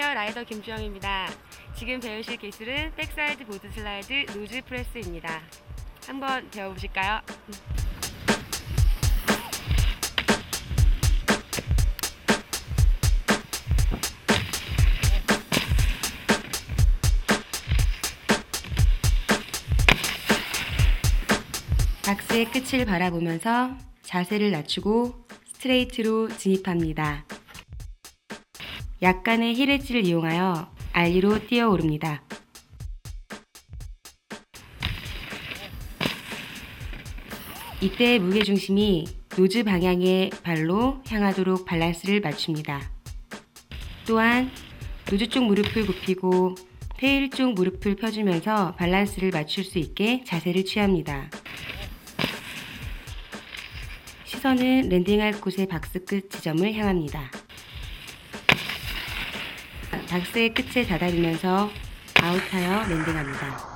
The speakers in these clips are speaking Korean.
라이더 김주영입니다. 지금 배우실 기술은 backside board slide nose press입니다. 한번 배워보실까요? 박스의 끝을 바라보면서 자세를 낮추고 스트레이트로 진입합니다. 약간의 힐엣지를 이용하여 ollie로 뛰어오릅니다. 이때 무게중심이 nose 방향의 발로 향하도록 밸런스를 맞춥니다. 또한 nose 쪽 무릎을 굽히고 tail 쪽 무릎을 펴주면서 밸런스를 맞출 수 있게 자세를 취합니다. 시선은 landing할 곳의 박스 끝 지점을 향합니다. 박스의 끝에 다다리면서 아웃하여 landing합니다.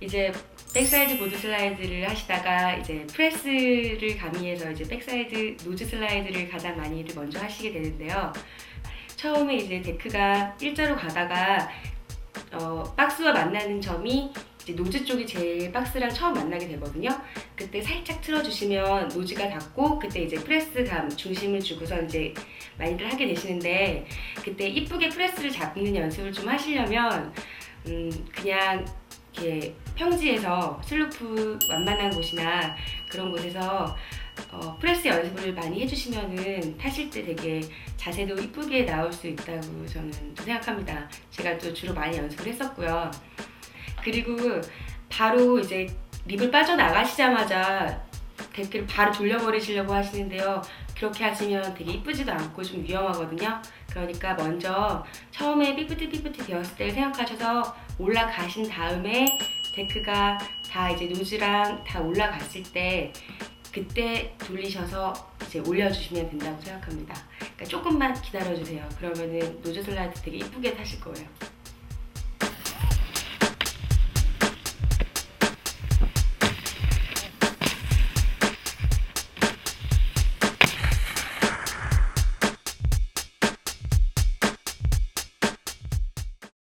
이제 backside board slide를 하시다가 이제 press를 가미해서 이제 backside nose slide를 가장 많이들 먼저 하시게 되는데요. 처음에 이제 deck가 일자로 가다가 어, 박스와 만나는 점이 이제 nose 쪽이 제일 박스랑 처음 만나게 되거든요. 그때 살짝 틀어주시면 nose가 닿고 그때 이제 press감 중심을 주고서 이제 많이들 하게 되시는데 그때 이쁘게 press를 잡는 연습을 좀 하시려면 음 그냥 이렇게 평지에서 슬로프 완만한 곳이나 그런 곳에서 어, 프레스 연습을 많이 해주시면은 타실 때 되게 자세도 이쁘게 나올 수 있다고 저는 또 생각합니다. 제가 또 주로 많이 연습을 했었고요. 그리고 바로 이제 lip을 빠져나가시자마자 deck를 바로 돌려버리시려고 하시는데요. 그렇게 하시면 되게 이쁘지도 않고 좀 위험하거든요. 그러니까 먼저 처음에 fifty fifty 되었을 때 생각하셔서 올라가신 다음에 deck가 다 이제 nose랑 다 올라갔을 때 그때 돌리셔서 이제 올려주시면 된다고 생각합니다. 그러니까 조금만 기다려주세요. 그러면은 nose slide 되게 이쁘게 타실 거예요.